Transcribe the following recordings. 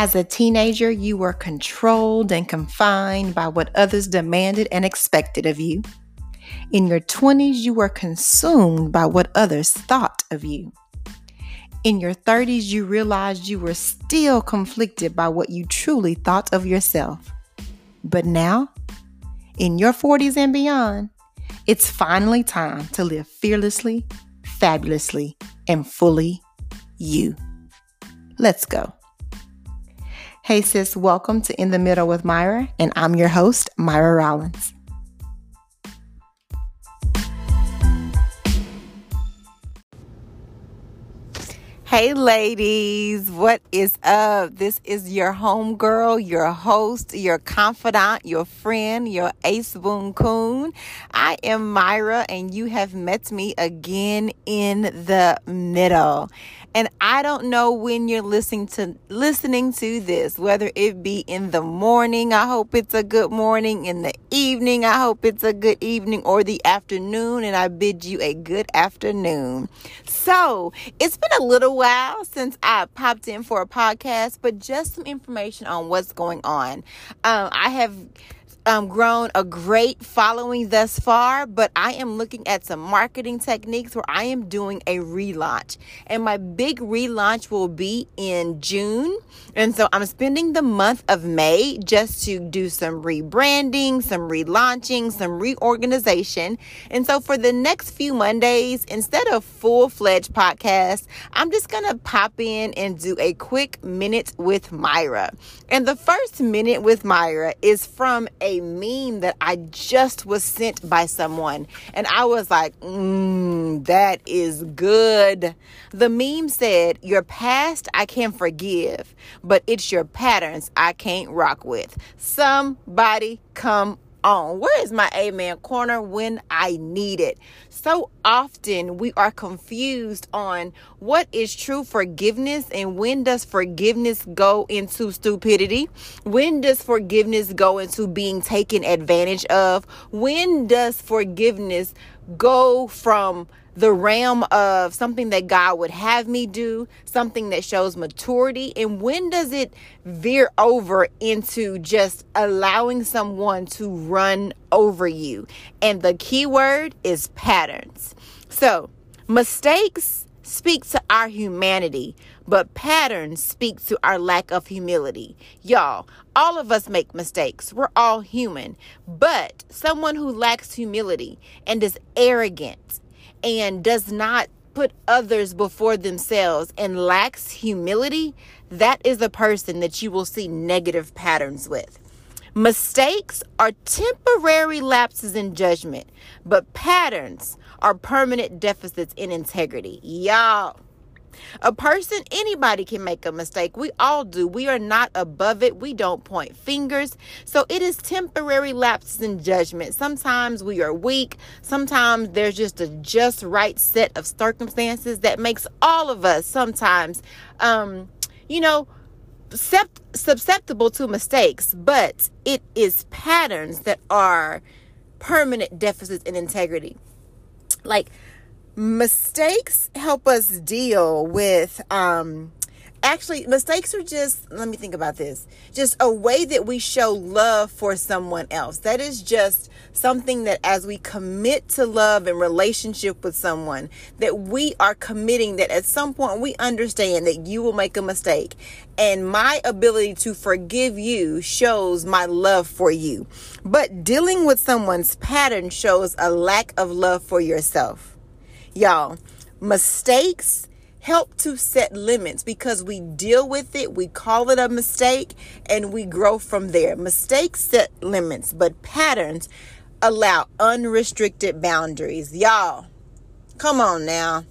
As a teenager, you were controlled and confined by what others demanded and expected of you. In your 20s, you were consumed by what others thought of you. In your 30s, you realized you were still conflicted by what you truly thought of yourself. But now, in your 40s and beyond, it's finally time to live fearlessly, fabulously, and fully you. Let's go. Hey, sis, welcome to In the Middle with Myra, and I'm your host, Myra Rollins. Hey, ladies, what is up? This is your homegirl, your host, your confidant, your friend, your ace boon coon. I am Myra, and you have met me again in the middle. And I don't know when you're listening to listening to this, whether it be in the morning, I hope it's a good morning, in the evening, I hope it's a good evening, or the afternoon, and I bid you a good afternoon. So, it's been a little while since I popped in for a podcast, but just some information on what's going on. Um, I have um, grown a great following thus far, but I am looking at some marketing techniques where I am doing a relaunch. And my big relaunch will be in June. And so I'm spending the month of May just to do some rebranding, some relaunching, some reorganization. And so for the next few Mondays, instead of full fledged podcast, I'm just going to pop in and do a quick minute with Myra. And the first minute with Myra is from a a meme that I just was sent by someone. And I was like, mm, that is good. The meme said, Your past I can forgive, but it's your patterns I can't rock with. Somebody come on. Where is my amen corner when I need it? So often we are confused on what is true forgiveness and when does forgiveness go into stupidity? When does forgiveness go into being taken advantage of? When does forgiveness go from the realm of something that God would have me do, something that shows maturity? And when does it veer over into just allowing someone to run over you? And the key word is patterns. So, mistakes speak to our humanity, but patterns speak to our lack of humility. Y'all, all of us make mistakes. We're all human. But someone who lacks humility and is arrogant and does not put others before themselves and lacks humility, that is a person that you will see negative patterns with. Mistakes are temporary lapses in judgment, but patterns are permanent deficits in integrity. Y'all. A person, anybody can make a mistake. We all do. We are not above it. We don't point fingers. So it is temporary lapses in judgment. Sometimes we are weak. Sometimes there's just a just right set of circumstances that makes all of us sometimes, um, you know, susceptible to mistakes. But it is patterns that are permanent deficits in integrity. Like, mistakes help us deal with um actually mistakes are just let me think about this just a way that we show love for someone else. That is just something that as we commit to love and relationship with someone that we are committing that at some point we understand that you will make a mistake. And my ability to forgive you shows my love for you. But dealing with someone's pattern shows a lack of love for yourself Y'all, mistakes help to set limits because we deal with it, we call it a mistake, and we grow from there. Mistakes set limits, but patterns allow unrestricted boundaries. Y'all, come on now.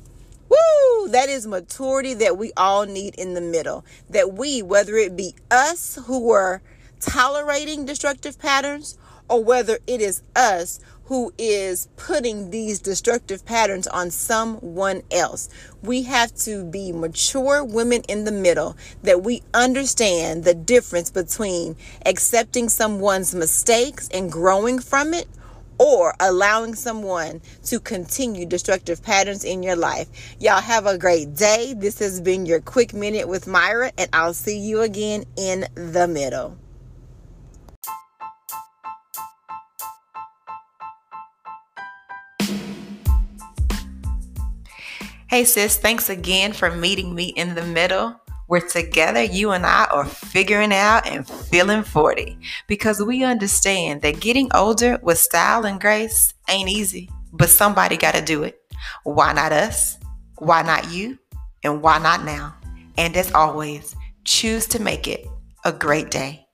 Woo! That is maturity that we all need in the middle. That we, whether it be us who are tolerating destructive patterns or whether it is us who is putting these destructive patterns on someone else. We have to be mature women in the middle that we understand the difference between accepting someone's mistakes and growing from it or allowing someone to continue destructive patterns in your life. Y'all have a great day. This has been your quick minute with Myra, and I'll see you again in the middle. Hey, sis, thanks again for meeting me in the middle. We're together, you and I are figuring out and feeling 40 because we understand that getting older with style and grace ain't easy, but somebody got to do it. Why not us? Why not you? And why not now? And as always, choose to make it a great day.